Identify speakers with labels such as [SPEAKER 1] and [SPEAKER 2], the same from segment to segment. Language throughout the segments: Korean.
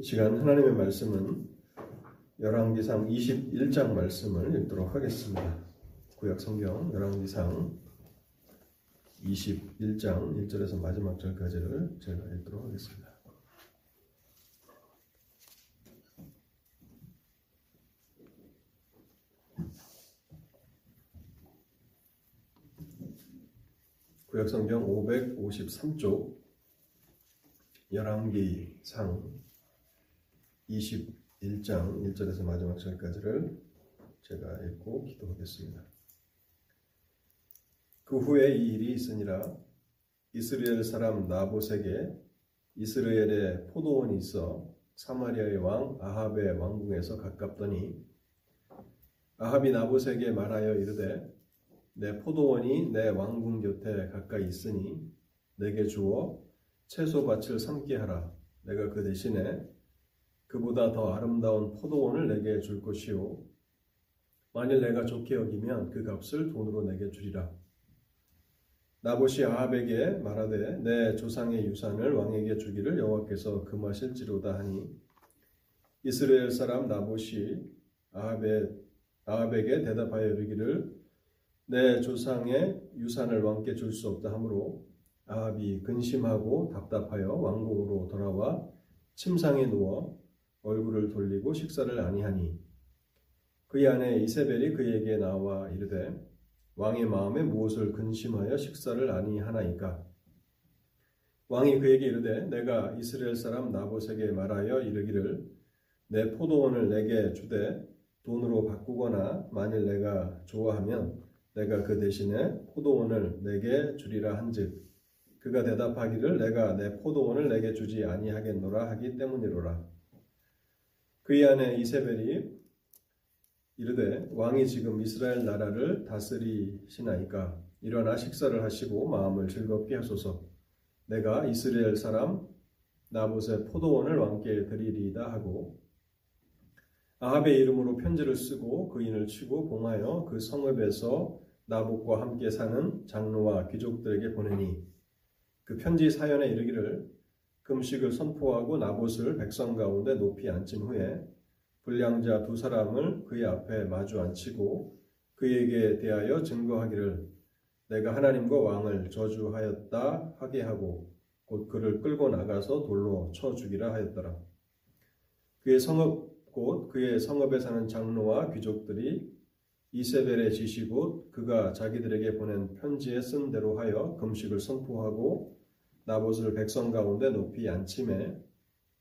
[SPEAKER 1] 이 시간 하나님의 말씀은 열왕기상 21장 말씀을 읽도록 하겠습니다. 구약 성경 열왕기상 21장 1절에서 마지막 절까지를 제가 읽도록 하겠습니다. 구약 성경 553쪽 열왕기상 21장 1절에서 마지막 절까지를 제가 읽고 기도하겠습니다. 그 후에 이 일이 있으니라 이스라엘 사람 나봇에게 이스라엘에 포도원이 있어 사마리아의 왕 아합의 왕궁에서 가깝더니 아합이 나봇에게 말하여 이르되 내 포도원이 내 왕궁 곁에 가까이 있으니 내게 주어 채소밭을 삼게 하라 내가 그 대신에 그보다 더 아름다운 포도원을 내게 줄 것이요. 만일 내가 좋게 여기면 그 값을 돈으로 내게 주리라. 나봇이 아합에게 말하되 내 조상의 유산을 왕에게 주기를 여호와께서 금하실지로다 하니 이스라엘 사람 나봇이 아합에, 아합에게 대답하여 이르기를 내 조상의 유산을 왕께 줄 수 없다 하므로 아합이 근심하고 답답하여 왕궁으로 돌아와 침상에 누워 얼굴을 돌리고 식사를 아니하니. 그의 아내 이세벨이 그에게 나와 이르되 왕의 마음에 무엇을 근심하여 식사를 아니하나이까? 왕이 그에게 이르되 내가 이스라엘 사람 나봇에게 말하여 이르기를 내 포도원을 내게 주되 돈으로 바꾸거나 만일 내가 좋아하면 내가 그 대신에 포도원을 내게 주리라 한즉 그가 대답하기를 내가 내 포도원을 내게 주지 아니하겠노라 하기 때문이로라 그의 아내 이세벨이 이르되 왕이 지금 이스라엘 나라를 다스리시나이까? 일어나 식사를 하시고 마음을 즐겁게 하소서. 내가 이스라엘 사람 나봇의 포도원을 왕께 드리리이다 하고 아합의 이름으로 편지를 쓰고 그인을 치고 봉하여 그 성읍에서 나봇과 함께 사는 장로와 귀족들에게 보내니 그 편지 사연에 이르기를 금식을 선포하고 나봇을 백성 가운데 높이 앉힌 후에 불량자 두 사람을 그의 앞에 마주 앉히고 그에게 대하여 증거하기를 내가 하나님과 왕을 저주하였다 하게 하고 곧 그를 끌고 나가서 돌로 쳐 죽이라 하였더라. 그의 성읍 곧 그의 성읍에 사는 장로와 귀족들이 이세벨의 지시 곧 그가 자기들에게 보낸 편지에 쓴 대로 하여 금식을 선포하고 나봇을 백성 가운데 높이 앉힘에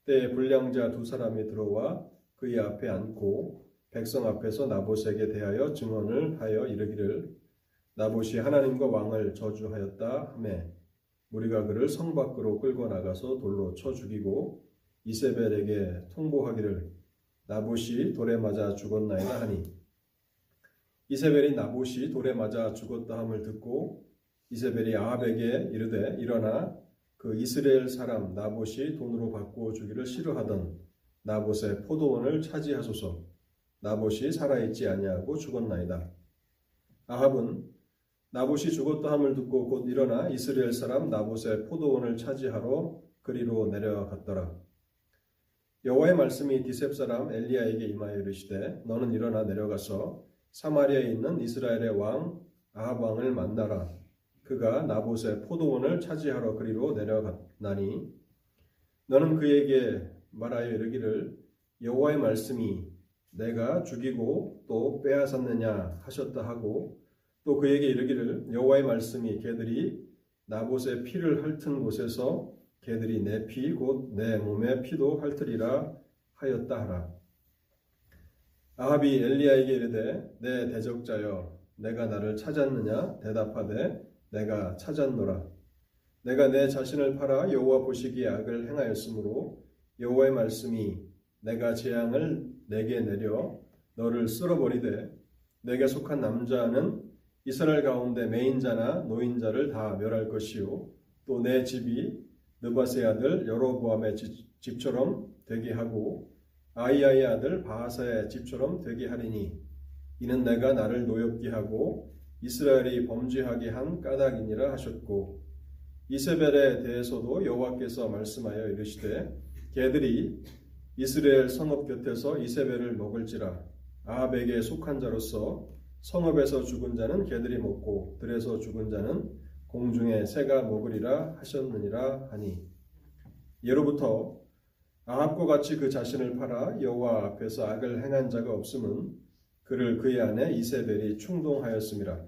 [SPEAKER 1] 때에 불량자 두 사람이 들어와 그의 앞에 앉고 백성 앞에서 나봇에게 대하여 증언을 하여 이르기를 나봇이 하나님과 왕을 저주하였다 하매 우리가 그를 성 밖으로 끌고 나가서 돌로 쳐 죽이고 이세벨에게 통보하기를 나봇이 돌에 맞아 죽었나이다 하니 이세벨이 나봇이 돌에 맞아 죽었다 함을 듣고 이세벨이 아합에게 이르되 일어나 그 이스라엘 사람 나봇이 돈으로 바꾸어 주기를 싫어하던 나봇의 포도원을 차지하소서. 나봇이 살아있지 아니하고 죽었나이다. 아합은 나봇이 죽었다 함을 듣고 곧 일어나 이스라엘 사람 나봇의 포도원을 차지하러 그리로 내려갔더라. 여호와의 말씀이 디셉 사람 엘리야에게 임하여 이르시되 너는 일어나 내려가서 사마리아에 있는 이스라엘의 왕 아합 왕을 만나라. 그가 나봇의 포도원을 차지하러 그리로 내려갔나니 너는 그에게 말하여 이르기를 여호와의 말씀이 내가 죽이고 또 빼앗았느냐 하셨다 하고 또 그에게 이르기를 여호와의 말씀이 개들이 나봇의 피를 핥은 곳에서 개들이 내 피 곧 내 몸의 피도 핥으리라 하였다 하라. 아합이 엘리야에게 이르되 내 대적자여 내가 나를 찾았느냐 대답하되 내가 찾았노라. 내가 내 자신을 팔아 여호와 보시기에 악을 행하였으므로 여호와의 말씀이 내가 재앙을 내게 내려 너를 쓸어버리되 내게 속한 남자는 이스라엘 가운데 매인자나 노인자를 다 멸할 것이요 또 내 집이 느바세 아들 여로보암의 집처럼 되게 하고 아이야의 아들 바하사의 집처럼 되게 하리니 이는 내가 나를 노엽게 하고 이스라엘이 범죄하게 한 까닭이니라 하셨고 이세벨에 대해서도 여호와께서 말씀하여 이르시되 개들이 이스라엘 성읍 곁에서 이세벨을 먹을지라. 아합에게 속한 자로서 성읍에서 죽은 자는 개들이 먹고 들에서 죽은 자는 공중에 새가 먹으리라 하셨느니라 하니. 예로부터 아합과 같이 그 자신을 팔아 여호와 앞에서 악을 행한 자가 없음은 그를 그의 아내 이세벨이 충동하였음이라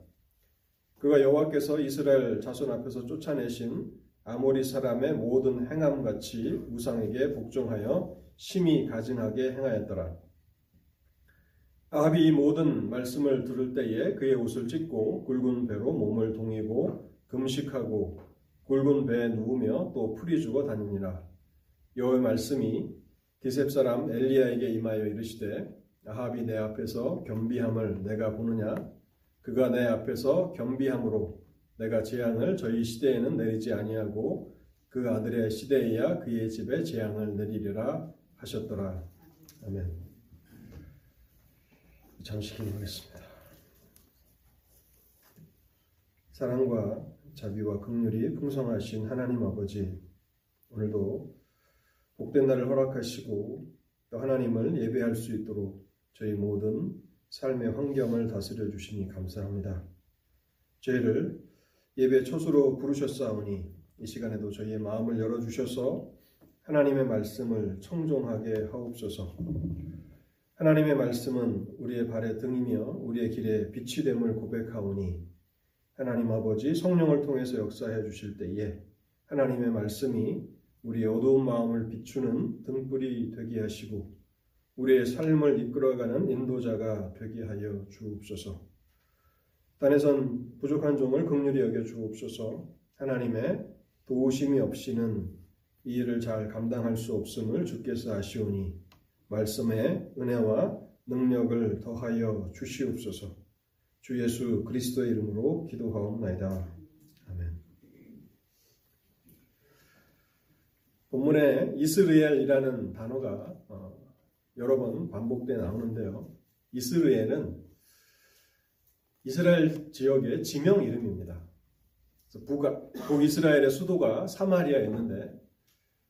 [SPEAKER 1] 그가 여호와께서 이스라엘 자손 앞에서 쫓아내신 아모리 사람의 모든 행함 같이 우상에게 복종하여 심히 가진하게 행하였더라. 아합이 이 모든 말씀을 들을 때에 그의 옷을 찢고 굵은 배로 몸을 동이고 금식하고 굵은 배에 누우며 또 풀이 죽어 다니니라. 여호의 말씀이 디셉 사람 엘리야에게 임하여 이르시되 아합이 내 앞에서 겸비함을 내가 보느냐 그가 내 앞에서 겸비함으로 내가 재앙을 저희 시대에는 내리지 아니하고 그 아들의 시대에야 그의 집에 재앙을 내리리라 하셨더라. 아멘. 잠시 기도하겠습니다. 사랑과 자비와 긍휼이 풍성하신 하나님 아버지, 오늘도 복된 날을 허락하시고 또 하나님을 예배할 수 있도록 저희 모든 삶의 환경을 다스려 주시니 감사합니다. 저희를 예배 초수로 부르셨사오니 이 시간에도 저희의 마음을 열어 주셔서 하나님의 말씀을 청종하게 하옵소서. 하나님의 말씀은 우리의 발의 등이며 우리의 길에 빛이 됨을 고백하오니 하나님 아버지 성령을 통해서 역사해 주실 때에 하나님의 말씀이 우리의 어두운 마음을 비추는 등불이 되게 하시고 우리의 삶을 이끌어가는 인도자가 되게 하여 주옵소서. 단에선 부족한 종을 극률히 여겨 주옵소서. 하나님의 도우심이 없이는 이 일을 잘 감당할 수 없음을 주께서 아시오니 말씀의 은혜와 능력을 더하여 주시옵소서. 주 예수 그리스도의 이름으로 기도하옵나이다. 아멘. 본문에 이스르엘이라는 단어가 어, 여러 번 반복돼 나오는데요. 이스르엘은 이스라엘 지역의 지명 이름입니다. 북이스라엘의 수도가 사마리아였는데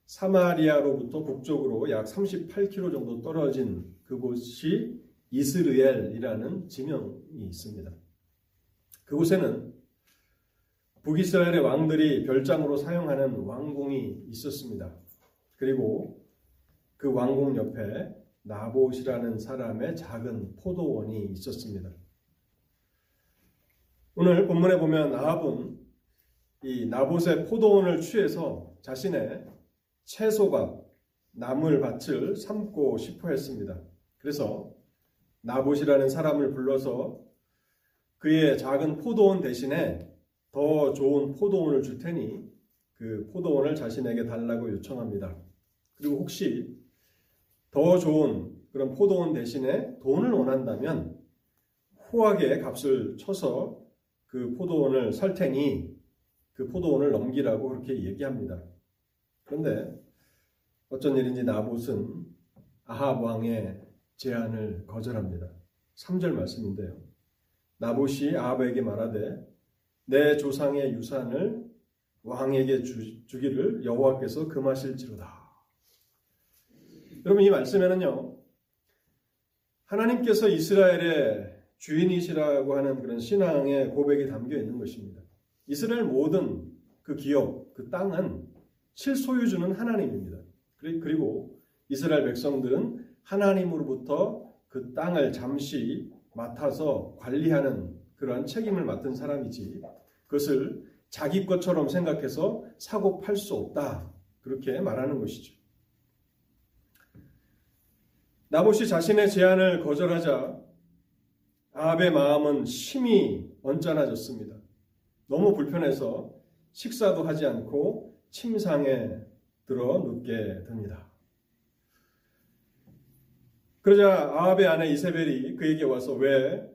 [SPEAKER 1] 사마리아로부터 북쪽으로 약 38km 정도 떨어진 그곳이 이스르엘이라는 지명이 있습니다. 그곳에는 북이스라엘의 왕들이 별장으로 사용하는 왕궁이 있었습니다. 그리고 그 왕궁 옆에 나봇이라는 사람의 작은 포도원이 있었습니다. 오늘 본문에 보면 아합은 이 나봇의 포도원을 취해서 자신의 채소가 나물 밭을 삼고 싶어 했습니다. 그래서 나봇이라는 사람을 불러서 그의 작은 포도원 대신에 더 좋은 포도원을 줄 테니 그 포도원을 자신에게 달라고 요청합니다. 그리고 혹시 더 좋은 그런 포도원 대신에 돈을 원한다면 후하게 값을 쳐서 그 포도원을 살 테니 그 포도원을 넘기라고 그렇게 얘기합니다. 그런데 어쩐 일인지 나봇은 아합 왕의 제안을 거절합니다. 3절 말씀인데요. 나봇이 아합에게 말하되 내 조상의 유산을 왕에게 주, 주기를 여호와께서 금하실지로다. 여러분 이 말씀에는요. 하나님께서 이스라엘의 주인이시라고 하는 그런 신앙의 고백이 담겨 있는 것입니다. 이스라엘 모든 그 기업, 그 땅은 실소유주는 하나님입니다. 그리고 이스라엘 백성들은 하나님으로부터 그 땅을 잠시 맡아서 관리하는 그러한 책임을 맡은 사람이지 그것을 자기 것처럼 생각해서 사고 팔 수 없다. 그렇게 말하는 것이죠. 나봇이 자신의 제안을 거절하자 아합의 마음은 심히 언짢아졌습니다. 너무 불편해서 식사도 하지 않고 침상에 들어 눕게 됩니다. 그러자 아합의 아내 이세벨이 그에게 와서 왜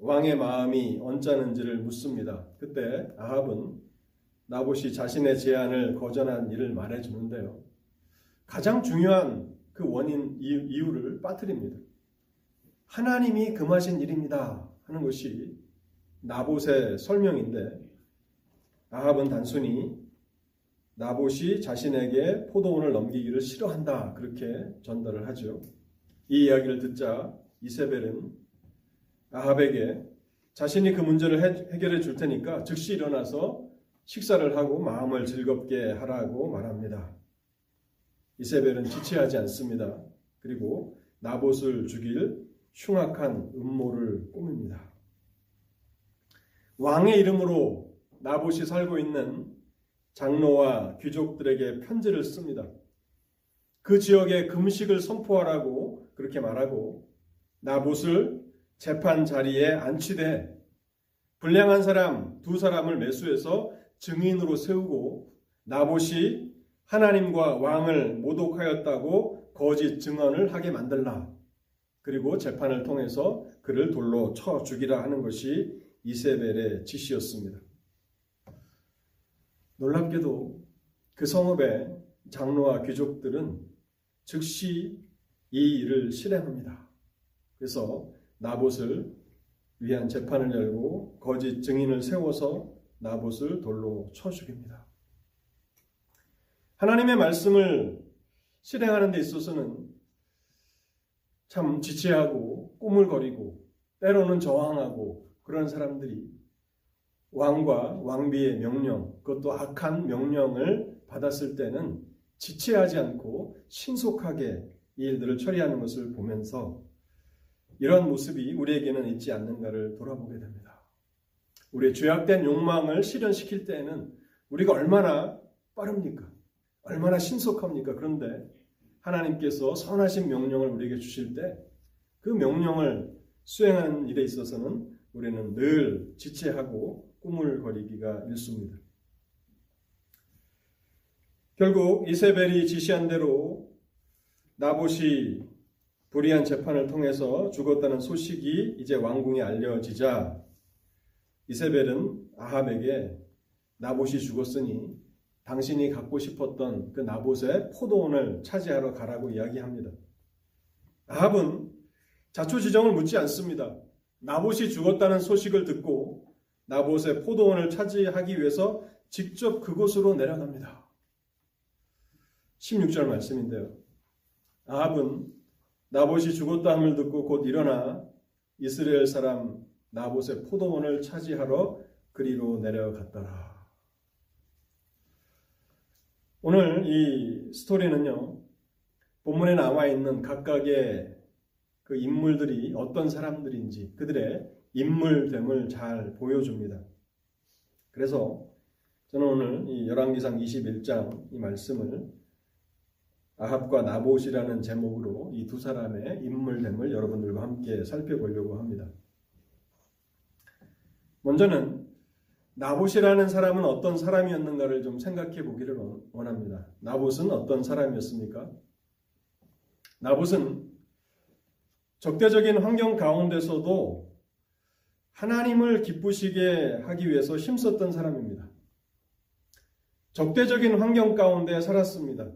[SPEAKER 1] 왕의 마음이 언짢은지를 묻습니다. 그때 아합은 나봇이 자신의 제안을 거절한 일을 말해주는데요. 가장 중요한 그 원인 이유를 빠뜨립니다. 하나님이 금하신 일입니다 하는 것이 나봇의 설명인데 아합은 단순히 나봇이 자신에게 포도원을 넘기기를 싫어한다. 그렇게 전달을 하죠. 이 이야기를 듣자 이세벨은 아합에게 자신이 그 문제를 해결해 줄 테니까 즉시 일어나서 식사를 하고 마음을 즐겁게 하라고 말합니다. 이세벨은 지체하지 않습니다. 그리고 나봇을 죽일 흉악한 음모를 꾸밉니다. 왕의 이름으로 나봇이 살고 있는 장로와 귀족들에게 편지를 씁니다. 그 지역에 금식을 선포하라고 그렇게 말하고 나봇을 재판 자리에 안치되 불량한 사람 두 사람을 매수해서 증인으로 세우고 나봇이 하나님과 왕을 모독하였다고 거짓 증언을 하게 만들라. 그리고 재판을 통해서 그를 돌로 쳐 죽이라 하는 것이 이세벨의 지시였습니다. 놀랍게도 그 성읍의 장로와 귀족들은 즉시 이 일을 실행합니다. 그래서 나봇을 위한 재판을 열고 거짓 증인을 세워서 나봇을 돌로 쳐 죽입니다. 하나님의 말씀을 실행하는 데 있어서는 참 지체하고 꾸물거리고 때로는 저항하고 그런 사람들이 왕과 왕비의 명령, 그것도 악한 명령을 받았을 때는 지체하지 않고 신속하게 이 일들을 처리하는 것을 보면서 이런 모습이 우리에게는 있지 않는가를 돌아보게 됩니다. 우리의 죄악된 욕망을 실현시킬 때에는 우리가 얼마나 빠릅니까? 얼마나 신속합니까? 그런데 하나님께서 선하신 명령을 우리에게 주실 때 그 명령을 수행하는 일에 있어서는 우리는 늘 지체하고 꾸물거리기가 일쑤입니다. 결국 이세벨이 지시한 대로 나봇이 불의한 재판을 통해서 죽었다는 소식이 이제 왕궁에 알려지자 이세벨은 아합에게 나봇이 죽었으니 당신이 갖고 싶었던 그 나봇의 포도원을 차지하러 가라고 이야기합니다. 아합은 자초지정을 묻지 않습니다. 나봇이 죽었다는 소식을 듣고 나봇의 포도원을 차지하기 위해서 직접 그곳으로 내려갑니다. 16절 말씀인데요. 아합은 나봇이 죽었다함을 듣고 곧 일어나 이스라엘 사람 나봇의 포도원을 차지하러 그리로 내려갔더라. 오늘 이 스토리는요, 본문에 나와 있는 각각의 그 인물들이 어떤 사람들인지 그들의 인물됨을 잘 보여줍니다. 그래서 저는 오늘 이 열왕기상 21장 이 말씀을 아합과 나봇이라는 제목으로 이 두 사람의 인물됨을 여러분들과 함께 살펴보려고 합니다. 먼저는 나봇이라는 사람은 어떤 사람이었는가를 좀 생각해 보기를 원합니다. 나봇은 어떤 사람이었습니까? 나봇은 적대적인 환경 가운데서도 하나님을 기쁘시게 하기 위해서 힘썼던 사람입니다. 적대적인 환경 가운데 살았습니다.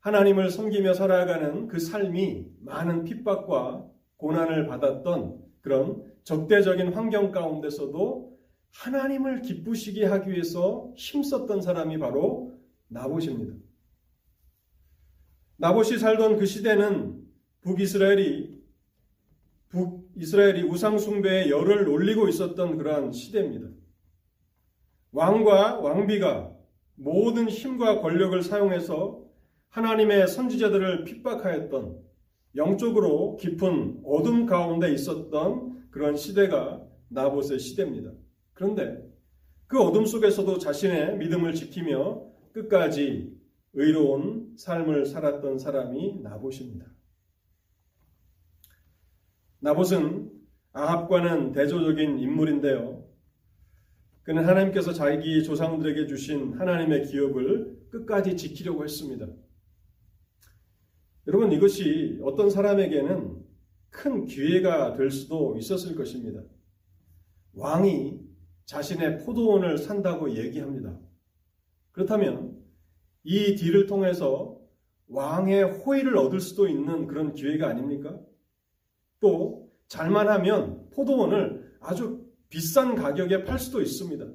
[SPEAKER 1] 하나님을 섬기며 살아가는 그 삶이 많은 핍박과 고난을 받았던 그런 적대적인 환경 가운데서도 하나님을 기쁘시게 하기 위해서 힘썼던 사람이 바로 나봇입니다. 나봇이 살던 그 시대는 북이스라엘이 북이스라엘이 우상숭배에 열을 올리고 있었던 그러한 시대입니다. 왕과 왕비가 모든 힘과 권력을 사용해서 하나님의 선지자들을 핍박하였던 영적으로 깊은 어둠 가운데 있었던 그런 시대가 나봇의 시대입니다. 그런데 그 어둠 속에서도 자신의 믿음을 지키며 끝까지 의로운 삶을 살았던 사람이 나봇입니다. 나봇은 아합과는 대조적인 인물인데요. 그는 하나님께서 자기 조상들에게 주신 하나님의 기업을 끝까지 지키려고 했습니다. 여러분 이것이 어떤 사람에게는 큰 기회가 될 수도 있었을 것입니다. 왕이 자신의 포도원을 산다고 얘기합니다. 그렇다면 이 딜을 통해서 왕의 호의를 얻을 수도 있는 그런 기회가 아닙니까? 또 잘만 하면 포도원을 아주 비싼 가격에 팔 수도 있습니다.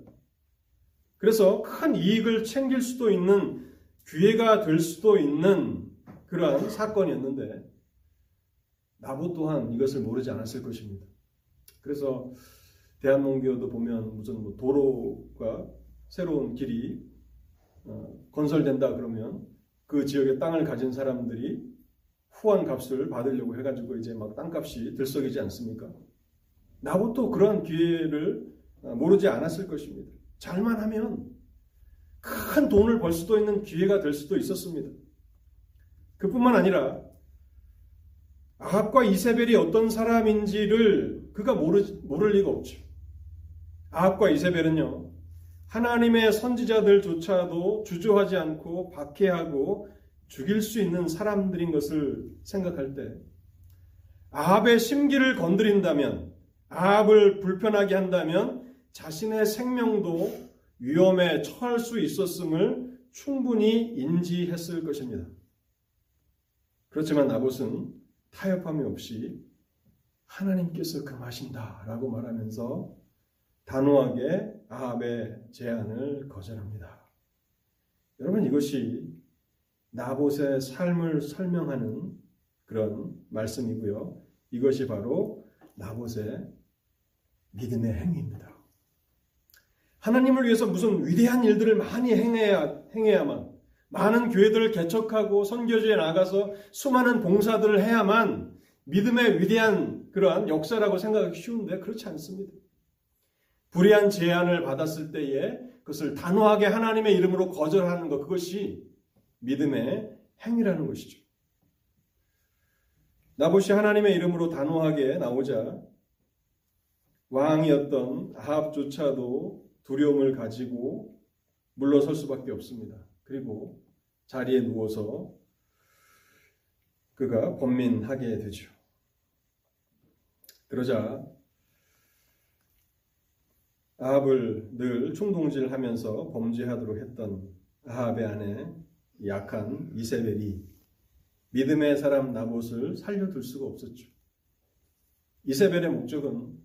[SPEAKER 1] 그래서 큰 이익을 챙길 수도 있는 기회가 될 수도 있는 그러한 사건이었는데 나보 또한 이것을 모르지 않았을 것입니다. 그래서 대한농교도 보면 무슨 뭐 도로가 새로운 길이 어, 건설된다 그러면 그 지역의 땅을 가진 사람들이 후한 값을 받으려고 해가지고 이제 막 땅값이 들썩이지 않습니까? 나부터 그러한 기회를 어, 모르지 않았을 것입니다. 잘만 하면 큰 돈을 벌 수도 있는 기회가 될 수도 있었습니다. 그뿐만 아니라 아합과 이세벨이 어떤 사람인지를 그가 모르, 모를 리가 없죠. 아합과 이세벨은요, 하나님의 선지자들조차도 주저하지 않고 박해하고 죽일 수 있는 사람들인 것을 생각할 때, 아합의 심기를 건드린다면, 아합을 불편하게 한다면 자신의 생명도 위험에 처할 수 있었음을 충분히 인지했을 것입니다. 그렇지만 나봇은 타협함이 없이 하나님께서 금하신다라고 말하면서 단호하게 아합의 제안을 거절합니다. 여러분 이것이 나봇의 삶을 설명하는 그런 말씀이고요. 이것이 바로 나봇의 믿음의 행위입니다. 하나님을 위해서 무슨 위대한 일들을 많이 행해야, 행해야만 많은 교회들을 개척하고 선교지에 나가서 수많은 봉사들을 해야만 믿음의 위대한 그러한 역사라고 생각하기 쉬운데 그렇지 않습니다. 불의한 제안을 받았을 때에 그것을 단호하게 하나님의 이름으로 거절하는 것 그것이 믿음의 행위라는 것이죠. 나봇이 하나님의 이름으로 단호하게 나오자 왕이었던 아합조차도 두려움을 가지고 물러설 수밖에 없습니다. 그리고 자리에 누워서 그가 번민하게 되죠. 그러자 아합을 늘 충동질하면서 범죄하도록 했던 아합의 아내 약한 이세벨이 믿음의 사람 나봇을 살려둘 수가 없었죠. 이세벨의 목적은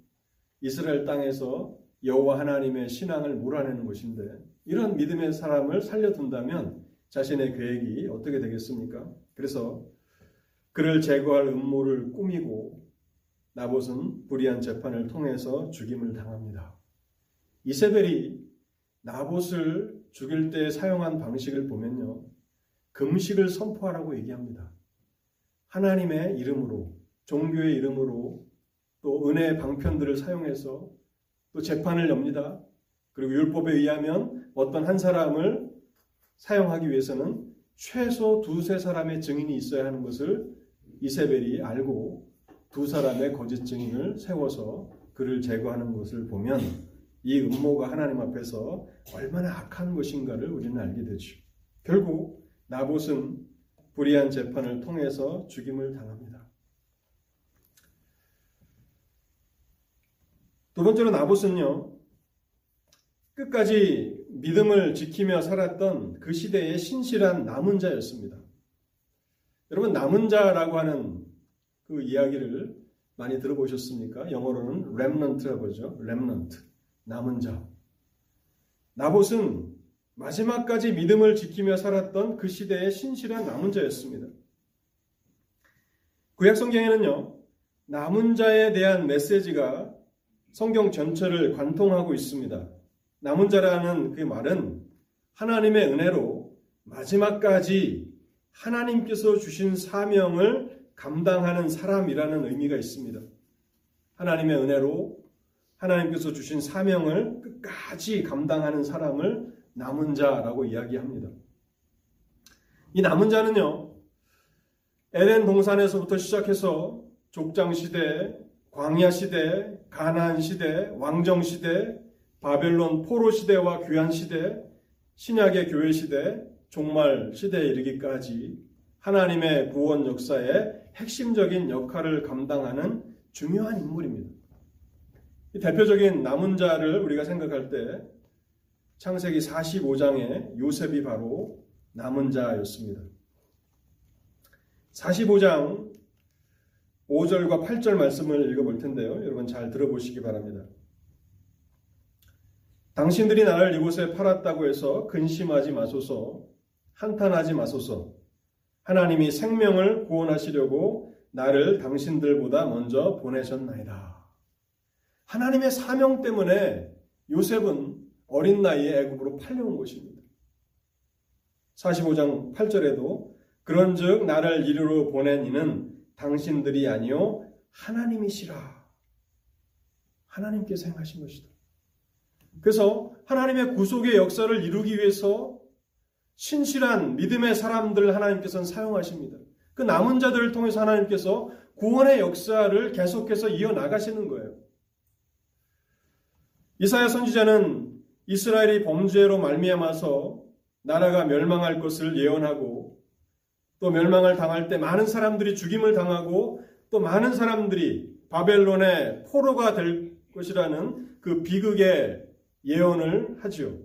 [SPEAKER 1] 이스라엘 땅에서 여호와 하나님의 신앙을 몰아내는 것인데 이런 믿음의 사람을 살려둔다면 자신의 계획이 어떻게 되겠습니까? 그래서 그를 제거할 음모를 꾸미고 나봇은 불의한 재판을 통해서 죽임을 당합니다. 이세벨이 나봇을 죽일 때 사용한 방식을 보면요. 금식을 선포하라고 얘기합니다. 하나님의 이름으로, 종교의 이름으로 또 은혜의 방편들을 사용해서 또 재판을 엽니다. 그리고 율법에 의하면 어떤 한 사람을 사용하기 위해서는 최소 두세 사람의 증인이 있어야 하는 것을 이세벨이 알고 두 사람의 거짓 증인을 세워서 그를 제거하는 것을 보면 이 음모가 하나님 앞에서 얼마나 악한 것인가를 우리는 알게 되죠. 결국 나봇은 불의한 재판을 통해서 죽임을 당합니다. 두 번째로 나봇은요, 끝까지 믿음을 지키며 살았던 그 시대의 신실한 남은 자였습니다. 여러분, 남은 자라고 하는 그 이야기를 많이 들어보셨습니까? 영어로는 렘넌트라고 하죠. 렘넌트. 남은 자. 나봇은 마지막까지 믿음을 지키며 살았던 그 시대의 신실한 남은 자였습니다. 구약 성경에는요, 남은 자에 대한 메시지가 성경 전체를 관통하고 있습니다. 남은 자라는 그 말은 하나님의 은혜로 마지막까지 하나님께서 주신 사명을 감당하는 사람이라는 의미가 있습니다. 하나님의 은혜로 하나님께서 주신 사명을 끝까지 감당하는 사람을 남은 자라고 이야기합니다. 이 남은 자는요, 에덴 동산에서부터 시작해서 족장 시대, 광야 시대, 가나안 시대, 왕정 시대, 바벨론 포로 시대와 귀한 시대, 신약의 교회 시대, 종말 시대에 이르기까지 하나님의 구원 역사에 핵심적인 역할을 감당하는 중요한 인물입니다. 대표적인 남은 자를 우리가 생각할 때 창세기 45장에 요셉이 바로 남은 자였습니다. 45장 5절과 8절 말씀을 읽어볼 텐데요. 여러분 잘 들어보시기 바랍니다. 당신들이 나를 이곳에 팔았다고 해서 근심하지 마소서, 한탄하지 마소서. 하나님이 생명을 구원하시려고 나를 당신들보다 먼저 보내셨나이다. 하나님의 사명 때문에 요셉은 어린 나이에 애굽으로 팔려온 것입니다. 45장 8절에도 그런즉 나를 이리로 보낸 이는 당신들이 아니요 하나님이시라. 하나님께서 행하신 것이다. 그래서 하나님의 구속의 역사를 이루기 위해서 신실한 믿음의 사람들 하나님께서는 사용하십니다. 그 남은 자들을 통해서 하나님께서 구원의 역사를 계속해서 이어나가시는 거예요. 이사야 선지자는 이스라엘이 범죄로 말미암아서 나라가 멸망할 것을 예언하고 또 멸망을 당할 때 많은 사람들이 죽임을 당하고 또 많은 사람들이 바벨론의 포로가 될 것이라는 그 비극의 예언을 하지요.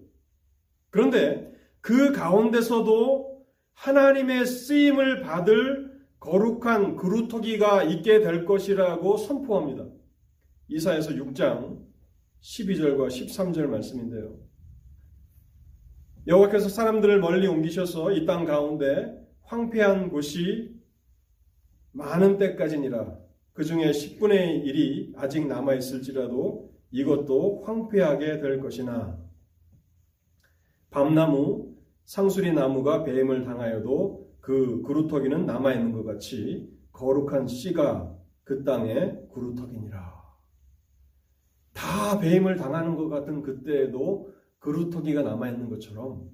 [SPEAKER 1] 그런데 그 가운데서도 하나님의 쓰임을 받을 거룩한 그루터기가 있게 될 것이라고 선포합니다. 이사에서 6장 12절과 13절 말씀인데요. 여호와께서 사람들을 멀리 옮기셔서 이 땅 가운데 황폐한 곳이 많은 때까지니라 그 중에 10분의 1이 아직 남아 있을지라도 이것도 황폐하게 될 것이나 밤나무 상수리 나무가 배임을 당하여도 그 구루터기는 남아 있는 것 같이 거룩한 씨가 그 땅에 구루터기니라. 다 배임을 당하는 것 같은 그때에도 그루터기가 남아 있는 것처럼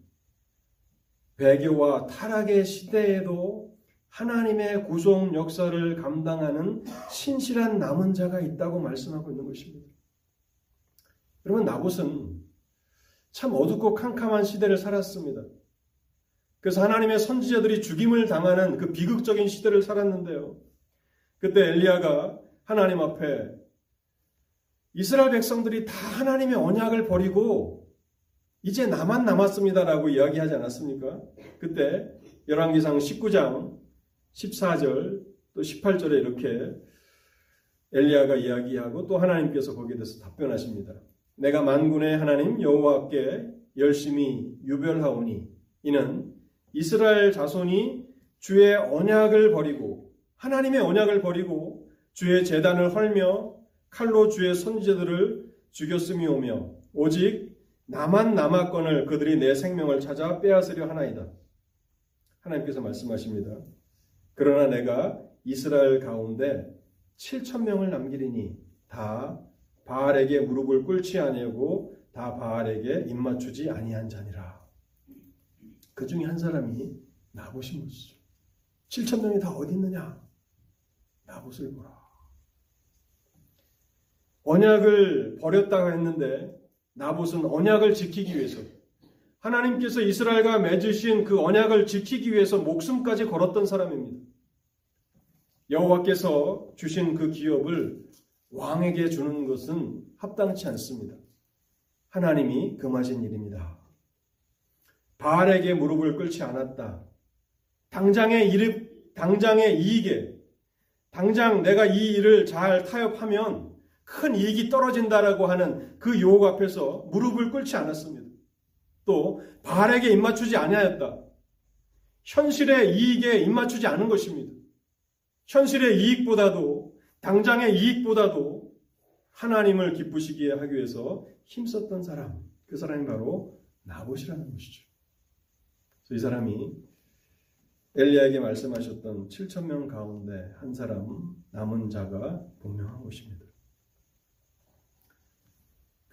[SPEAKER 1] 배교와 타락의 시대에도 하나님의 구속 역사를 감당하는 신실한 남은 자가 있다고 말씀하고 있는 것입니다. 여러분 나봇은 참 어둡고 캄캄한 시대를 살았습니다. 그래서 하나님의 선지자들이 죽임을 당하는 그 비극적인 시대를 살았는데요. 그때 엘리야가 하나님 앞에 이스라엘 백성들이 다 하나님의 언약을 버리고 이제 나만 남았습니다라고 이야기하지 않았습니까? 그때 열왕기상 19장 14절 또 18절에 이렇게 엘리야가 이야기하고 또 하나님께서 거기에 대해서 답변하십니다. 내가 만군의 하나님 여호와께 열심히 유별하오니 이는 이스라엘 자손이 주의 언약을 버리고 하나님의 언약을 버리고 주의 재단을 헐며 칼로 주의 선지자들을 죽였음이오며 오직 나만 남았건을 그들이 내 생명을 찾아 빼앗으려 하나이다. 하나님께서 말씀하십니다. 그러나 내가 이스라엘 가운데 7천 명을 남기리니 다 바알에게 무릎을 꿇지 아니하고 다 바알에게 입맞추지 아니한 자니라. 그 중에 한 사람이 나봇인 것이죠. 7천 명이 다 어디 있느냐? 나봇을 보라. 언약을 버렸다고 했는데 나봇은 언약을 지키기 위해서 하나님께서 이스라엘과 맺으신 그 언약을 지키기 위해서 목숨까지 걸었던 사람입니다. 여호와께서 주신 그 기업을 왕에게 주는 것은 합당치 않습니다. 하나님이 금하신 일입니다. 바알에게 무릎을 꿇지 않았다. 당장의 일, 당장의 이익에, 당장 내가 이 일을 잘 타협하면 큰 이익이 떨어진다라고 하는 그 유혹 앞에서 무릎을 꿇지 않았습니다. 또 바알에게 입맞추지 아니하였다. 현실의 이익에 입맞추지 않은 것입니다. 현실의 이익보다도 당장의 이익보다도 하나님을 기쁘시게 하기 위해서 힘썼던 사람, 그 사람이 바로 나봇이라는 것이죠. 이 사람이 엘리야에게 말씀하셨던 7천 명 가운데 한 사람 남은 자가 분명한 것입니다.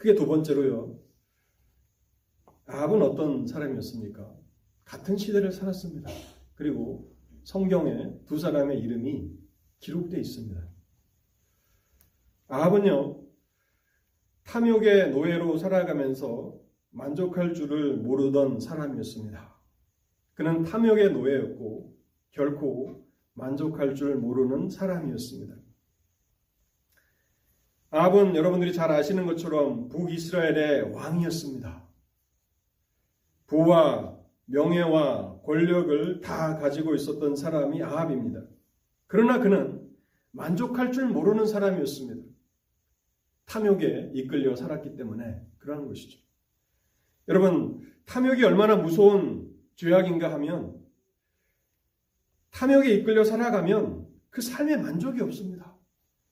[SPEAKER 1] 그게 두 번째로요. 아합은 어떤 사람이었습니까? 같은 시대를 살았습니다. 그리고 성경에 두 사람의 이름이 기록되어 있습니다. 아합은요, 탐욕의 노예로 살아가면서 만족할 줄을 모르던 사람이었습니다. 그는 탐욕의 노예였고 결코 만족할 줄 모르는 사람이었습니다. 아합은 여러분들이 잘 아시는 것처럼 북이스라엘의 왕이었습니다. 부와 명예와 권력을 다 가지고 있었던 사람이 아합입니다. 그러나 그는 만족할 줄 모르는 사람이었습니다. 탐욕에 이끌려 살았기 때문에 그러한 것이죠. 여러분, 탐욕이 얼마나 무서운 죄악인가 하면 탐욕에 이끌려 살아가면 그 삶에 만족이 없습니다.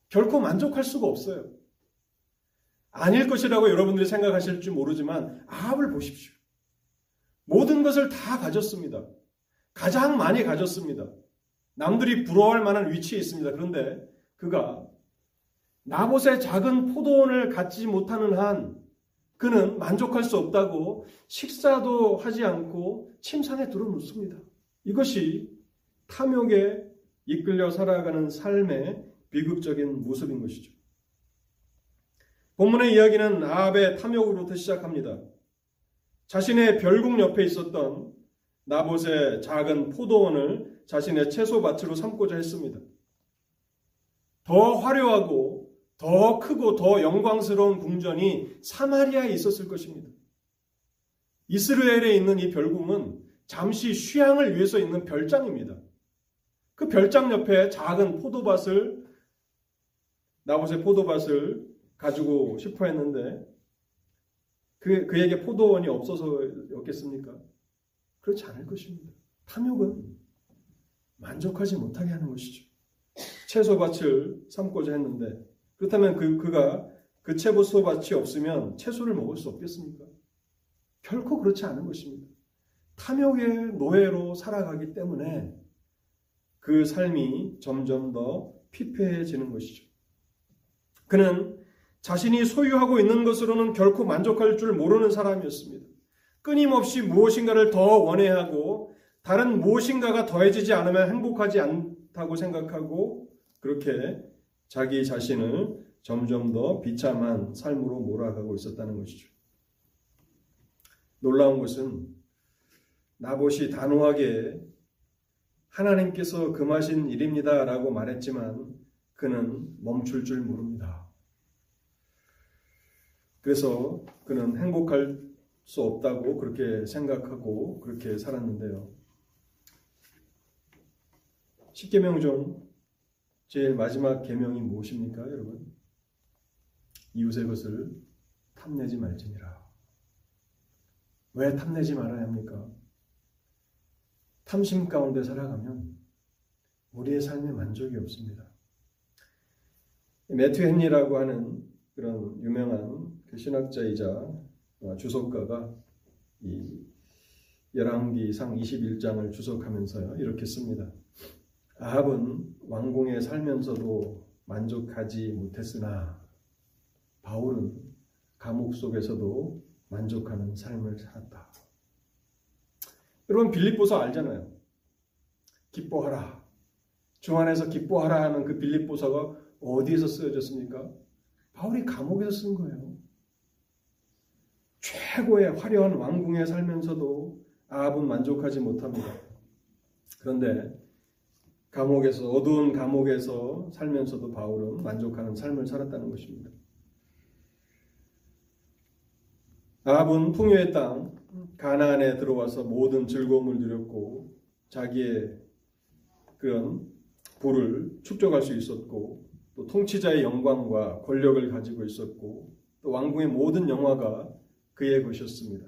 [SPEAKER 1] 결코 만족할 수가 없어요. 아닐 것이라고 여러분들이 생각하실지 모르지만 아합을 보십시오. 모든 것을 다 가졌습니다. 가장 많이 가졌습니다. 남들이 부러워할 만한 위치에 있습니다. 그런데 그가 나봇의 작은 포도원을 갖지 못하는 한 그는 만족할 수 없다고 식사도 하지 않고 침상에 들어눕습니다. 이것이 탐욕에 이끌려 살아가는 삶의 비극적인 모습인 것이죠. 본문의 이야기는 아합의 탐욕으로부터 시작합니다. 자신의 별궁 옆에 있었던 나봇의 작은 포도원을 자신의 채소밭으로 삼고자 했습니다. 더 화려하고 더 크고 더 영광스러운 궁전이 사마리아에 있었을 것입니다. 이스라엘에 있는 이 별궁은 잠시 휴양을 위해서 있는 별장입니다. 그 별장 옆에 작은 포도밭을 나봇의 포도밭을 가지고 싶어 했는데 그, 그에게 포도원이 없어서였겠습니까? 그렇지 않을 것입니다. 탐욕은 만족하지 못하게 하는 것이죠. 채소밭을 삼고자 했는데 그렇다면 그, 그가 그 채소밭이 없으면 채소를 먹을 수 없겠습니까? 결코 그렇지 않은 것입니다. 탐욕의 노예로 살아가기 때문에 그 삶이 점점 더 피폐해지는 것이죠. 그는 자신이 소유하고 있는 것으로는 결코 만족할 줄 모르는 사람이었습니다. 끊임없이 무엇인가를 더 원해하고 다른 무엇인가가 더해지지 않으면 행복하지 않다고 생각하고 그렇게 자기 자신을 점점 더 비참한 삶으로 몰아가고 있었다는 것이죠. 놀라운 것은 나봇이 단호하게 하나님께서 금하신 일입니다 라고 말했지만 그는 멈출 줄 모릅니다. 그래서 그는 행복할 수 없다고 그렇게 생각하고 그렇게 살았는데요. 십계명 중 제일 마지막 계명이 무엇입니까, 여러분? 이웃의 것을 탐내지 말지니라. 왜 탐내지 말아야 합니까? 탐심 가운데 살아가면 우리의 삶에 만족이 없습니다. 매튜 헨리라고 하는 그런 유명한 그 신학자이자 어, 주석가가 이 열왕기상 21장을 주석하면서요 이렇게 씁니다. 아합은 왕궁에 살면서도 만족하지 못했으나 바울은 감옥 속에서도 만족하는 삶을 살았다. 여러분 빌립보서 알잖아요. 기뻐하라. 주 안에서 기뻐하라 하는 그 빌립보서가 어디에서 쓰여졌습니까? 바울이 감옥에서 쓴 거예요. 최고의 화려한 왕궁에 살면서도 아합은 만족하지 못합니다. 그런데 감옥에서 어두운 감옥에서 살면서도 바울은 만족하는 삶을 살았다는 것입니다. 아합은 풍요의 땅 가나안에 들어와서 모든 즐거움을 누렸고 자기의 그런 부를 축적할 수 있었고 또 통치자의 영광과 권력을 가지고 있었고 또 왕궁의 모든 영화가 그의 것이었습니다.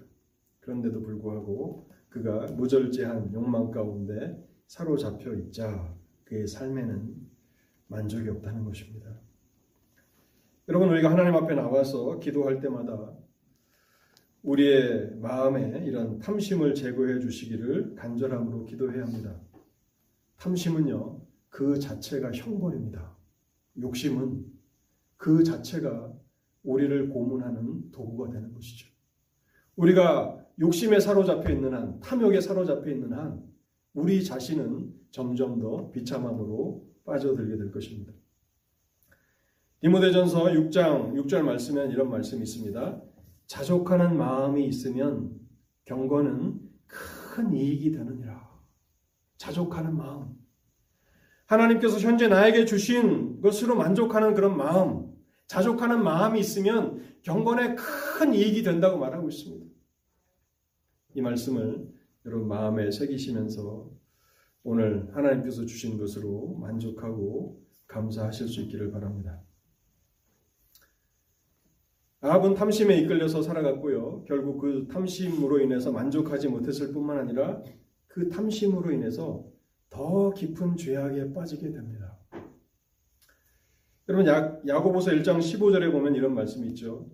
[SPEAKER 1] 그런데도 불구하고 그가 무절제한 욕망 가운데 사로잡혀 있자 그의 삶에는 만족이 없다는 것입니다. 여러분 우리가 하나님 앞에 나와서 기도할 때마다 우리의 마음에 이런 탐심을 제거해 주시기를 간절함으로 기도해야 합니다. 탐심은요 그 자체가 형벌입니다. 욕심은 그 자체가 우리를 고문하는 도구가 되는 것이죠. 우리가 욕심에 사로잡혀 있는 한, 탐욕에 사로잡혀 있는 한, 우리 자신은 점점 더 비참함으로 빠져들게 될 것입니다. 디모데전서 6장 6절 말씀에 이런 말씀이 있습니다. 자족하는 마음이 있으면 경건은 큰 이익이 되느니라. 자족하는 마음. 하나님께서 현재 나에게 주신 것으로 만족하는 그런 마음, 자족하는 마음이 있으면 경건에 큰 이익이 된다고 말하고 있습니다. 이 말씀을 여러분 마음에 새기시면서 오늘 하나님께서 주신 것으로 만족하고 감사하실 수 있기를 바랍니다. 아합은 탐심에 이끌려서 살아갔고요. 결국 그 탐심으로 인해서 만족하지 못했을 뿐만 아니라 그 탐심으로 인해서 더 깊은 죄악에 빠지게 됩니다. 여러분 야, 야고보서 1장 15절에 보면 이런 말씀이 있죠.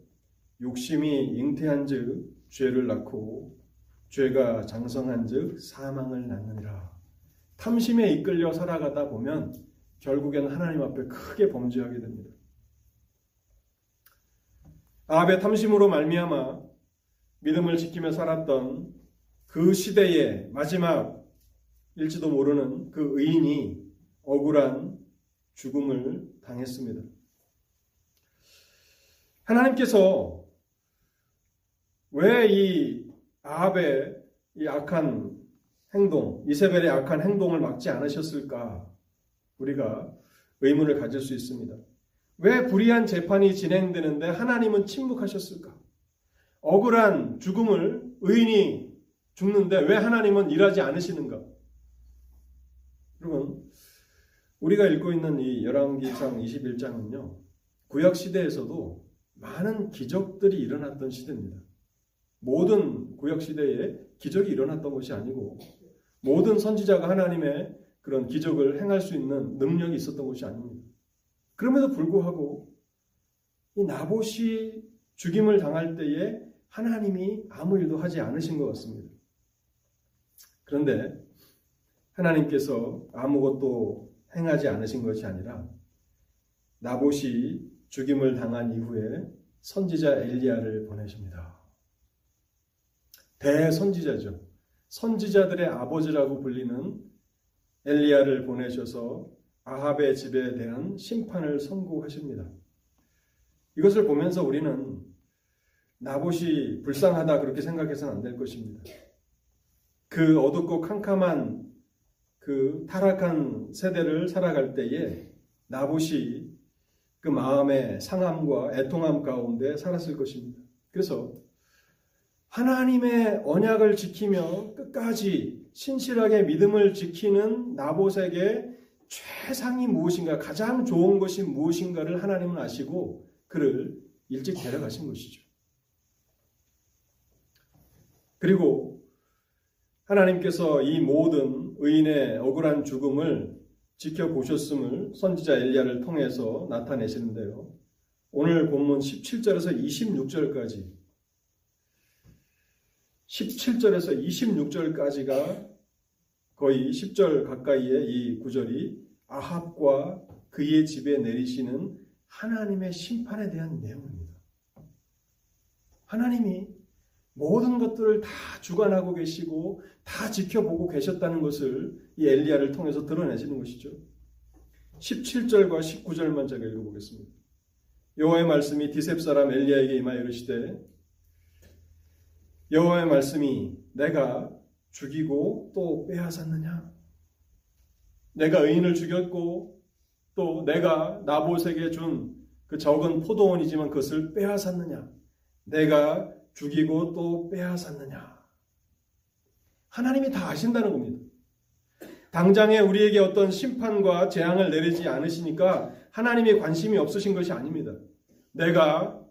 [SPEAKER 1] 욕심이 잉태한즉 죄를 낳고 죄가 장성한즉 사망을 낳느니라. 탐심에 이끌려 살아가다 보면 결국에는 하나님 앞에 크게 범죄하게 됩니다. 아합의 탐심으로 말미암아 믿음을 지키며 살았던 그 시대의 마지막일지도 모르는 그 의인이 억울한 죽음을 당했습니다. 하나님께서 왜 이 아합의 이 악한 행동, 이세벨의 악한 행동을 막지 않으셨을까? 우리가 의문을 가질 수 있습니다. 왜 불의한 재판이 진행되는데 하나님은 침묵하셨을까? 억울한 죽음을 의인이 죽는데 왜 하나님은 일하지 않으시는가? 여러분, 우리가 읽고 있는 이 열왕기상 21장은요. 구약 시대에서도 많은 기적들이 일어났던 시대입니다. 모든 구약 시대에 기적이 일어났던 것이 아니고 모든 선지자가 하나님의 그런 기적을 행할 수 있는 능력이 있었던 것이 아닙니다. 그럼에도 불구하고 이 나봇이 죽임을 당할 때에 하나님이 아무 일도 하지 않으신 것 같습니다. 그런데 하나님께서 아무것도 행하지 않으신 것이 아니라 나봇이 죽임을 당한 이후에 선지자 엘리야를 보내십니다. 대선지자죠. 선지자들의 아버지라고 불리는 엘리야를 보내셔서 아합의 집에 대한 심판을 선고하십니다. 이것을 보면서 우리는 나봇이 불쌍하다 그렇게 생각해서는 안 될 것입니다. 그 어둡고 캄캄한 그 타락한 세대를 살아갈 때에 나봇이 그 마음의 상함과 애통함 가운데 살았을 것입니다. 그래서 하나님의 언약을 지키며 끝까지 신실하게 믿음을 지키는 나봇에게 최상이 무엇인가, 가장 좋은 것이 무엇인가를 하나님은 아시고 그를 일찍 데려가신 것이죠. 그리고 하나님께서 이 모든 의인의 억울한 죽음을 지켜보셨음을 선지자 엘리야를 통해서 나타내시는데요. 오늘 본문 17절에서 26절까지 17절에서 26절까지가 거의 10절 가까이의 이 구절이 아합과 그의 집에 내리시는 하나님의 심판에 대한 내용입니다. 하나님이 모든 것들을 다 주관하고 계시고 다 지켜보고 계셨다는 것을 이 엘리야를 통해서 드러내시는 것이죠. 17절과 19절만 제가 읽어보겠습니다. 여호와의 말씀이 디셉 사람 엘리야에게 임하여 이르시되 여호와의 말씀이 내가 죽이고 또 빼앗았느냐? 내가 의인을 죽였고 또 내가 나봇에게 준 그 적은 포도원이지만 그것을 빼앗았느냐? 내가 죽이고 또 빼앗았느냐? 하나님이 다 아신다는 겁니다. 당장에 우리에게 어떤 심판과 재앙을 내리지 않으시니까 하나님이 관심이 없으신 것이 아닙니다. 내가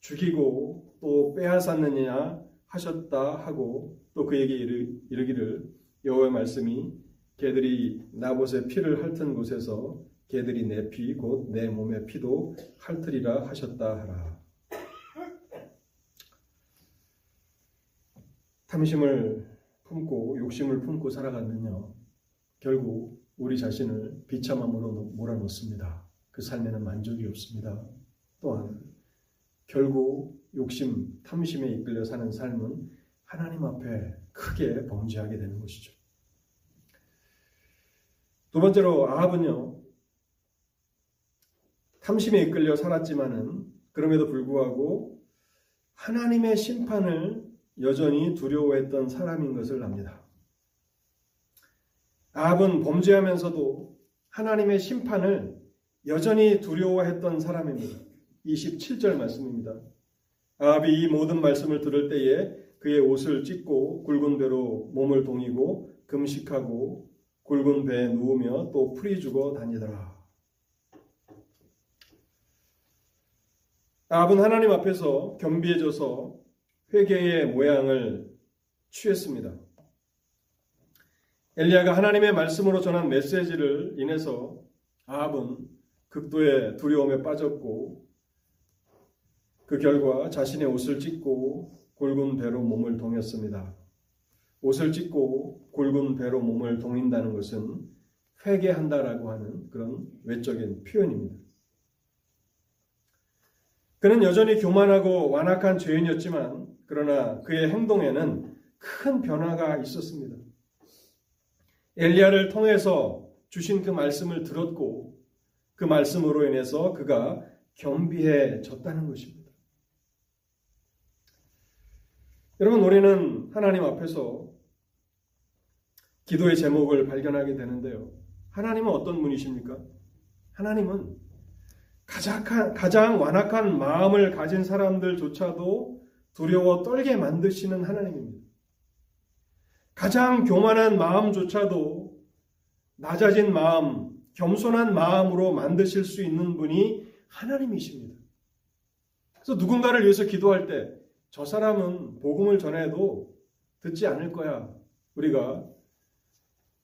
[SPEAKER 1] 죽이고 또 빼앗았느냐 하셨다 하고 또 그에게 이르, 기를 여호와의 말씀이 개들이 나봇의 피를 핥은 곳에서 개들이 내 피 곧 내 몸의 피도 핥으리라 하셨다 하라. 탐심을 품고 욕심을 품고 살아갔느냐 결국 우리 자신을 비참함으로 몰아넣습니다. 그 삶에는 만족이 없습니다. 또한 결국 욕심, 탐심에 이끌려 사는 삶은 하나님 앞에 크게 범죄하게 되는 것이죠. 두 번째로 아합은요, 탐심에 이끌려 살았지만은 그럼에도 불구하고 하나님의 심판을 여전히 두려워했던 사람인 것을 압니다. 아합은 범죄하면서도 하나님의 심판을 여전히 두려워했던 사람입니다. 27절 말씀입니다. 아합이 이 모든 말씀을 들을 때에 그의 옷을 찢고 굵은 배로 몸을 동이고 금식하고 굵은 배에 누우며 또 풀이 죽어 다니더라. 아합은 하나님 앞에서 겸비해져서 회개의 모양을 취했습니다. 엘리야가 하나님의 말씀으로 전한 메시지를 인해서 아합은 극도의 두려움에 빠졌고 그 결과 자신의 옷을 찢고 굵은 배로 몸을 동였습니다. 옷을 찢고 굵은 배로 몸을 동인다는 것은 회개한다라고 하는 그런 외적인 표현입니다. 그는 여전히 교만하고 완악한 죄인이었지만 그러나 그의 행동에는 큰 변화가 있었습니다. 엘리야를 통해서 주신 그 말씀을 들었고 그 말씀으로 인해서 그가 겸비해졌다는 것입니다. 여러분 우리는 하나님 앞에서 기도의 제목을 발견하게 되는데요. 하나님은 어떤 분이십니까? 하나님은 가장, 가장 완악한 마음을 가진 사람들조차도 두려워 떨게 만드시는 하나님입니다. 가장 교만한 마음조차도 낮아진 마음, 겸손한 마음으로 만드실 수 있는 분이 하나님이십니다. 그래서 누군가를 위해서 기도할 때 저 사람은 복음을 전해도 듣지 않을 거야. 우리가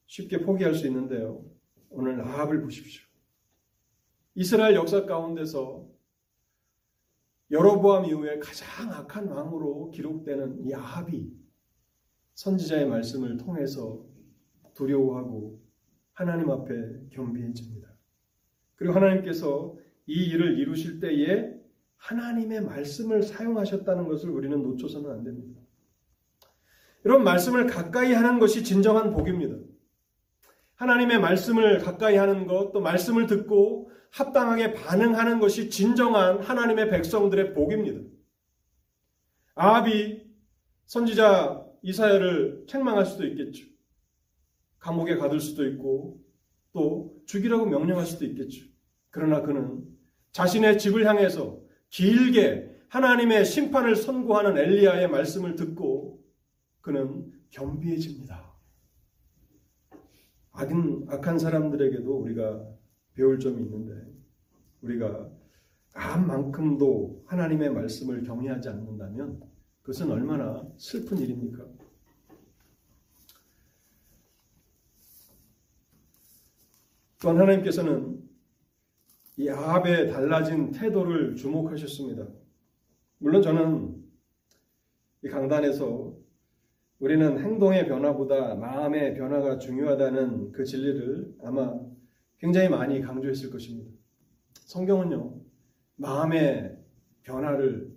[SPEAKER 1] 쉽게 포기할 수 있는데요. 오늘 아합을 보십시오. 이스라엘 역사 가운데서 여로보암 이후에 가장 악한 왕으로 기록되는 이 아합이 선지자의 말씀을 통해서 두려워하고 하나님 앞에 겸비해집니다. 그리고 하나님께서 이 일을 이루실 때에 하나님의 말씀을 사용하셨다는 것을 우리는 놓쳐서는 안 됩니다. 이런 말씀을 가까이 하는 것이 진정한 복입니다. 하나님의 말씀을 가까이 하는 것, 또 말씀을 듣고 합당하게 반응하는 것이 진정한 하나님의 백성들의 복입니다. 아합이 선지자 이사야를 책망할 수도 있겠죠. 감옥에 가둘 수도 있고 또 죽이라고 명령할 수도 있겠죠. 그러나 그는 자신의 집을 향해서 길게 하나님의 심판을 선고하는 엘리야의 말씀을 듣고 그는 겸비해집니다. 악은, 악한 사람들에게도 우리가 배울 점이 있는데 우리가 암만큼도 하나님의 말씀을 경외하지 않는다면 그것은 얼마나 슬픈 일입니까? 또한 하나님께서는 이 아합의 달라진 태도를 주목하셨습니다. 물론 저는 이 강단에서 우리는 행동의 변화보다 마음의 변화가 중요하다는 그 진리를 아마 굉장히 많이 강조했을 것입니다. 성경은요, 마음의 변화를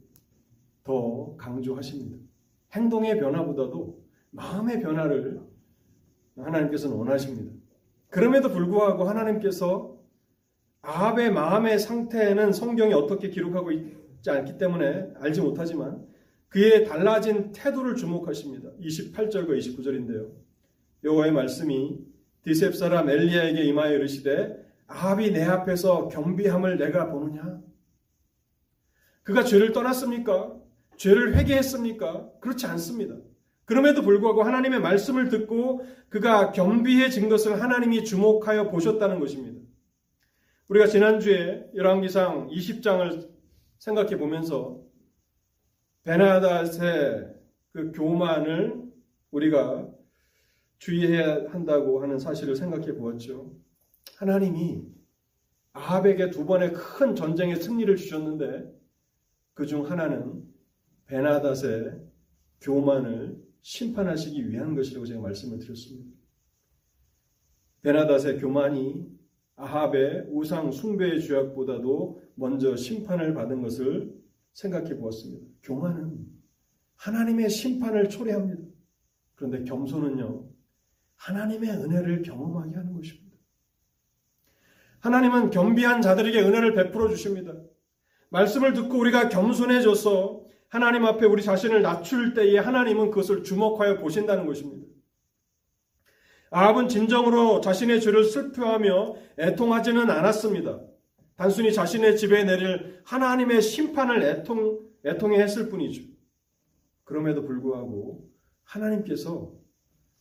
[SPEAKER 1] 더 강조하십니다. 행동의 변화보다도 마음의 변화를 하나님께서는 원하십니다. 그럼에도 불구하고 하나님께서 아합의 마음의 상태는 성경이 어떻게 기록하고 있지 않기 때문에 알지 못하지만 그의 달라진 태도를 주목하십니다. 28절과 29절인데요. 여호와의 말씀이 디셉 사람 엘리야에게 임하여 이르시되 아합이 내 앞에서 겸비함을 내가 보느냐? 그가 죄를 떠났습니까? 죄를 회개했습니까? 그렇지 않습니다. 그럼에도 불구하고 하나님의 말씀을 듣고 그가 겸비해진 것을 하나님이 주목하여 보셨다는 것입니다. 우리가 지난주에 열왕기상 20장을 생각해 보면서 베나닷의 그 교만을 우리가 주의해야 한다고 하는 사실을 생각해 보았죠. 하나님이 아합에게 두 번의 큰 전쟁의 승리를 주셨는데 그 중 하나는 베나닷의 교만을 심판하시기 위한 것이라고 제가 말씀을 드렸습니다. 베나닷의 교만이 아합의 우상 숭배의 죄악보다도 먼저 심판을 받은 것을 생각해 보았습니다. 교만은 하나님의 심판을 초래합니다. 그런데 겸손은요, 하나님의 은혜를 경험하게 하는 것입니다. 하나님은 겸비한 자들에게 은혜를 베풀어 주십니다. 말씀을 듣고 우리가 겸손해져서 하나님 앞에 우리 자신을 낮출 때에 하나님은 그것을 주목하여 보신다는 것입니다. 아합은 진정으로 자신의 죄를 슬퍼하며 애통하지는 않았습니다. 단순히 자신의 집에 내릴 하나님의 심판을 애통, 애통해 했을 뿐이죠. 그럼에도 불구하고 하나님께서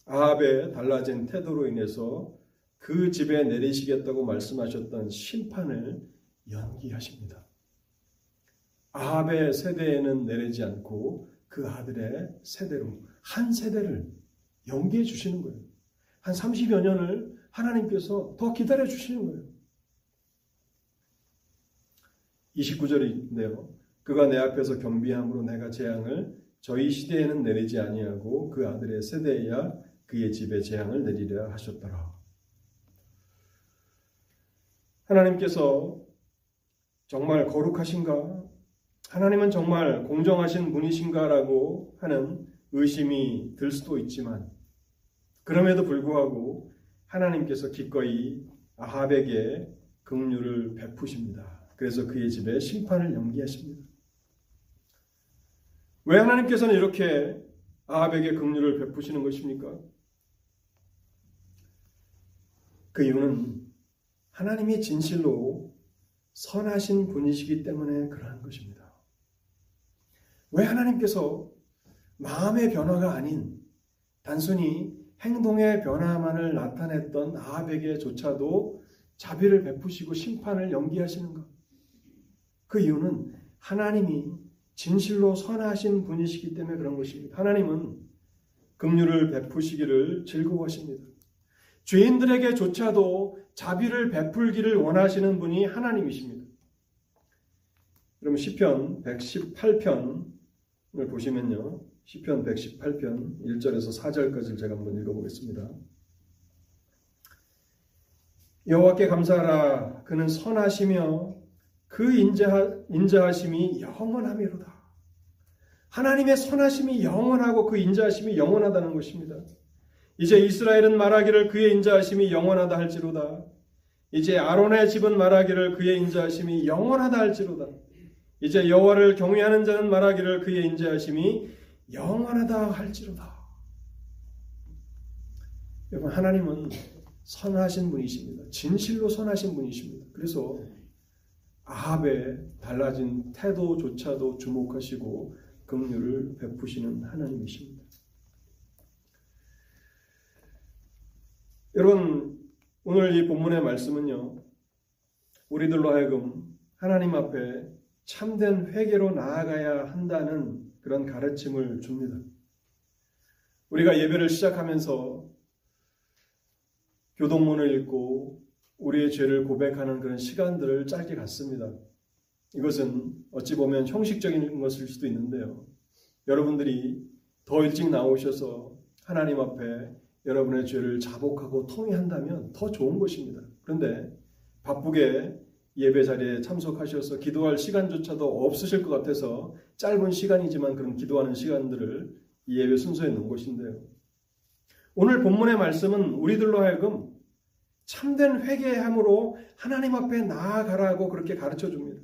[SPEAKER 1] 아합의 달라진 태도로 인해서 그 집에 내리시겠다고 말씀하셨던 심판을 연기하십니다. 아합의 세대에는 내리지 않고 그 아들의 세대로 한 세대를 연기해 주시는 거예요. 한 30여 년을 하나님께서 더 기다려 주시는 거예요. 29절인데요. 그가 내 앞에서 경비함으로 내가 재앙을 저희 시대에는 내리지 아니하고 그 아들의 세대에야 그의 집에 재앙을 내리려 하셨더라. 하나님께서 정말 거룩하신가? 하나님은 정말 공정하신 분이신가라고 하는 의심이 들 수도 있지만 그럼에도 불구하고 하나님께서 기꺼이 아합에게 긍휼을 베푸십니다. 그래서 그의 집에 심판을 연기하십니다. 왜 하나님께서는 이렇게 아합에게 긍휼을 베푸시는 것입니까? 그 이유는 하나님이 진실로 선하신 분이시기 때문에 그러한 것입니다. 왜 하나님께서 마음의 변화가 아닌 단순히 행동의 변화만을 나타냈던 아합에게조차도 자비를 베푸시고 심판을 연기하시는가? 그 이유는 하나님이 진실로 선하신 분이시기 때문에 그런 것입니다. 하나님은 긍휼을 베푸시기를 즐거워하십니다. 죄인들에게조차도 자비를 베풀기를 원하시는 분이 하나님이십니다. 그럼 시편 118편을 보시면요. 시편 118편 1절에서 4절까지 제가 한번 읽어 보겠습니다. 여호와께 감사하라 그는 선하시며 그 인자, 인자하심이 영원함이로다. 하나님의 선하심이 영원하고 그 인자하심이 영원하다는 것입니다. 이제 이스라엘은 말하기를 그의 인자하심이 영원하다 할지로다. 이제 아론의 집은 말하기를 그의 인자하심이 영원하다 할지로다. 이제 여호와를 경외하는 자는 말하기를 그의 인자하심이 영원하다 할지로다. 여러분 하나님은 선하신 분이십니다. 진실로 선하신 분이십니다. 그래서 아합의 달라진 태도조차도 주목하시고 긍휼을 베푸시는 하나님이십니다. 여러분 오늘 이 본문의 말씀은요. 우리들로 하여금 하나님 앞에 참된 회개로 나아가야 한다는 그런 가르침을 줍니다. 우리가 예배를 시작하면서 교동문을 읽고 우리의 죄를 고백하는 그런 시간들을 짧게 갖습니다. 이것은 어찌 보면 형식적인 것일 수도 있는데요. 여러분들이 더 일찍 나오셔서 하나님 앞에 여러분의 죄를 자복하고 통회한다면 더 좋은 것입니다. 그런데 바쁘게 예배 자리에 참석하셔서 기도할 시간조차도 없으실 것 같아서 짧은 시간이지만 그런 기도하는 시간들을 예배 순서에 넣은 것인데요. 오늘 본문의 말씀은 우리들로 하여금 참된 회개함으로 하나님 앞에 나아가라고 그렇게 가르쳐 줍니다.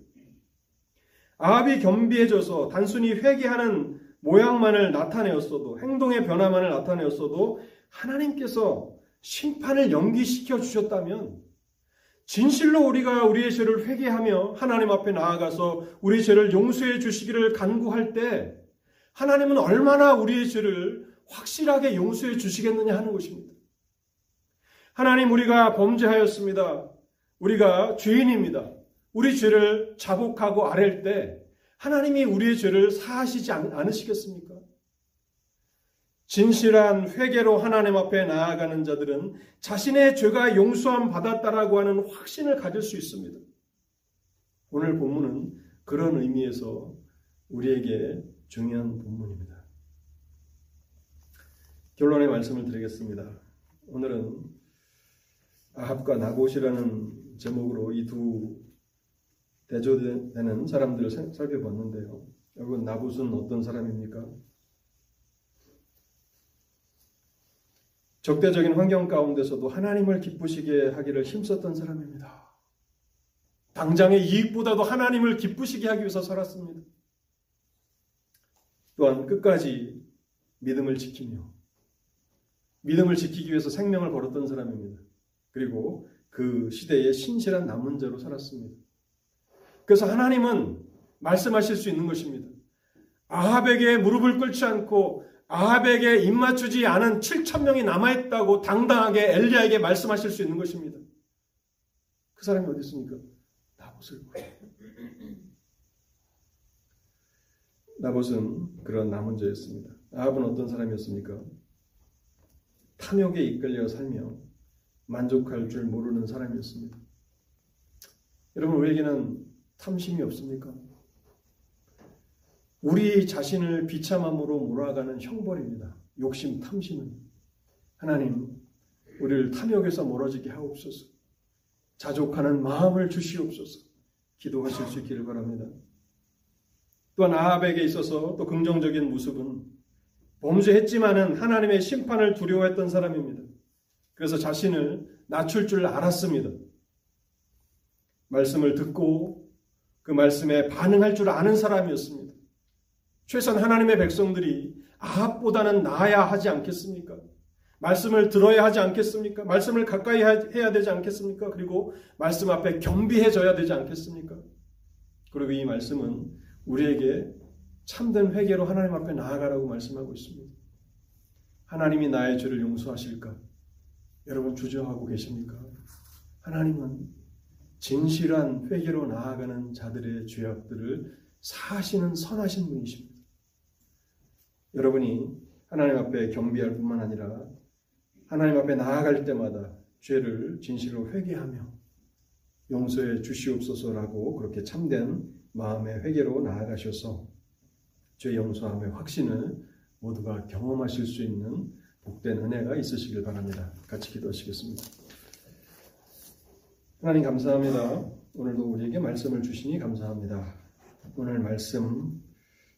[SPEAKER 1] 아합이 겸비해져서 단순히 회개하는 모양만을 나타내었어도 행동의 변화만을 나타내었어도 하나님께서 심판을 연기시켜 주셨다면 진실로 우리가 우리의 죄를 회개하며 하나님 앞에 나아가서 우리 죄를 용서해 주시기를 간구할 때 하나님은 얼마나 우리의 죄를 확실하게 용서해 주시겠느냐 하는 것입니다. 하나님 우리가 범죄하였습니다. 우리가 죄인입니다. 우리 죄를 자복하고 아랠 때 하나님이 우리의 죄를 사하시지 않으시겠습니까? 진실한 회개로 하나님 앞에 나아가는 자들은 자신의 죄가 용서함 받았다라고 하는 확신을 가질 수 있습니다. 오늘 본문은 그런 의미에서 우리에게 중요한 본문입니다. 결론의 말씀을 드리겠습니다. 오늘은 아합과 나봇이라는 제목으로 이 두 대조되는 사람들을 살펴봤는데요. 여러분 나봇은 어떤 사람입니까? 적대적인 환경 가운데서도 하나님을 기쁘시게 하기를 힘썼던 사람입니다. 당장의 이익보다도 하나님을 기쁘시게 하기 위해서 살았습니다. 또한 끝까지 믿음을 지키며 믿음을 지키기 위해서 생명을 걸었던 사람입니다. 그리고 그 시대의 신실한 남은 자로 살았습니다. 그래서 하나님은 말씀하실 수 있는 것입니다. 아합에게 무릎을 꿇지 않고 아합에게 입맞추지 않은 7천 명이 남아있다고 당당하게 엘리야에게 말씀하실 수 있는 것입니다. 그 사람이 어디 있습니까? 나봇을. 나봇은 그런 남은 자였습니다. 아합은 어떤 사람이었습니까? 탐욕에 이끌려 살며 만족할 줄 모르는 사람이었습니다. 여러분 우리에게는 탐심이 없습니까? 우리 자신을 비참함으로 몰아가는 형벌입니다. 욕심, 탐심은 하나님 우리를 탐욕에서 멀어지게 하옵소서. 자족하는 마음을 주시옵소서. 기도하실 수 있기를 바랍니다. 또한 아합에게 있어서 또 긍정적인 모습은 범죄했지만은 하나님의 심판을 두려워했던 사람입니다. 그래서 자신을 낮출 줄 알았습니다. 말씀을 듣고 그 말씀에 반응할 줄 아는 사람이었습니다. 최소한 하나님의 백성들이 아합보다는 나아야 하지 않겠습니까? 말씀을 들어야 하지 않겠습니까? 말씀을 가까이 해야 되지 않겠습니까? 그리고 말씀 앞에 겸비해져야 되지 않겠습니까? 그리고 이 말씀은 우리에게 참된 회개로 하나님 앞에 나아가라고 말씀하고 있습니다. 하나님이 나의 죄를 용서하실까? 여러분 주저하고 계십니까? 하나님은 진실한 회개로 나아가는 자들의 죄악들을 사하시는 선하신 분이십니다. 여러분이 하나님 앞에 겸비할 뿐만 아니라 하나님 앞에 나아갈 때마다 죄를 진실로 회개하며 용서해 주시옵소서라고 그렇게 참된 마음의 회개로 나아가셔서 죄 용서함의 확신을 모두가 경험하실 수 있는 복된 은혜가 있으시길 바랍니다. 같이 기도하시겠습니다. 하나님 감사합니다. 오늘도 우리에게 말씀을 주시니 감사합니다. 오늘 말씀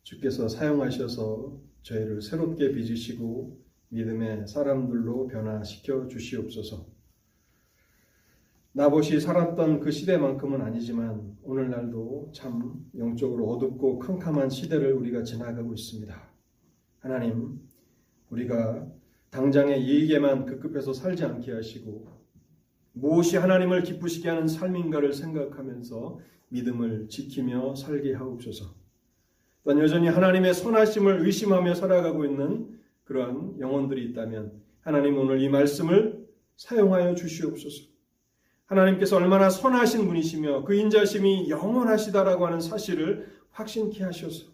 [SPEAKER 1] 주께서 사용하셔서 저희를 새롭게 빚으시고 믿음의 사람들로 변화시켜 주시옵소서. 나봇이 살았던 그 시대만큼은 아니지만 오늘날도 참 영적으로 어둡고 캄캄한 시대를 우리가 지나가고 있습니다. 하나님, 우리가 당장의 이익에만 급급해서 살지 않게 하시고 무엇이 하나님을 기쁘시게 하는 삶인가를 생각하면서 믿음을 지키며 살게 하옵소서. 또한 여전히 하나님의 선하심을 의심하며 살아가고 있는 그러한 영혼들이 있다면 하나님 오늘 이 말씀을 사용하여 주시옵소서. 하나님께서 얼마나 선하신 분이시며 그 인자심이 영원하시다라고 하는 사실을 확신케 하셔서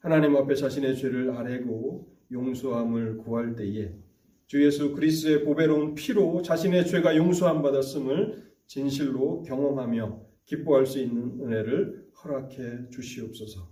[SPEAKER 1] 하나님 앞에 자신의 죄를 아뢰고 용서함을 구할 때에 주 예수 그리스도의 보배로운 피로 자신의 죄가 용서함 받았음을 진실로 경험하며 기뻐할 수 있는 은혜를 허락해 주시옵소서.